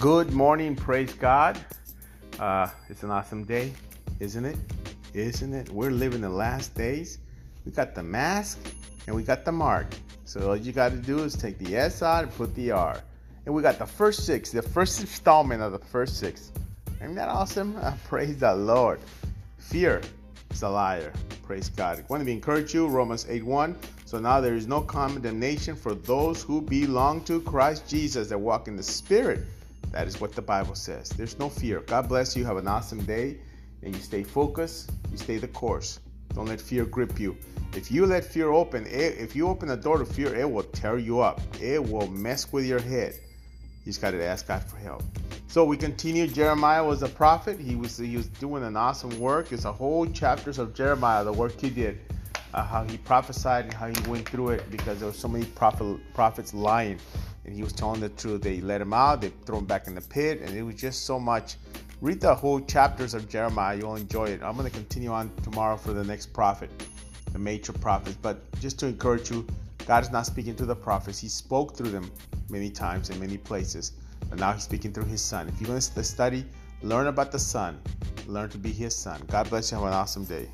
Good morning, praise God. Uh, it's an awesome day, isn't it? Isn't it? We're living the last days. We got the mask and we got the mark. So all you got to do is take the S out and put the R. And we got the first six, the first installment of the first six. Isn't that awesome? Uh, praise the Lord. Fear is a liar. Praise God. I want to encourage you, Romans 8 1. So now there is no condemnation for those who belong to Christ Jesus that walk in the Spirit. That is what the Bible says. There's no fear. God bless you. Have an awesome day. And you stay focused. You stay the course. Don't let fear grip you. If you let fear open, if you open the door to fear, it will tear you up. It will mess with your head. You just got to ask God for help. So we continue. Jeremiah was a prophet. He was he was doing an awesome work. It's a whole chapters of Jeremiah, the work he did, uh, how he prophesied and how he went through it because there were so many prophet, prophets lying, and he was telling the truth. They let him out. They threw him back in the pit, and it was just so much. Read the whole chapters of Jeremiah. You'll enjoy it. I'm going to continue on tomorrow for the next prophet, the major prophets. But just to encourage you, God is not speaking to the prophets. He spoke through them many times in many places. But now he's speaking through his son. If you're going to study, learn about the son. Learn to be his son. God bless you. Have an awesome day.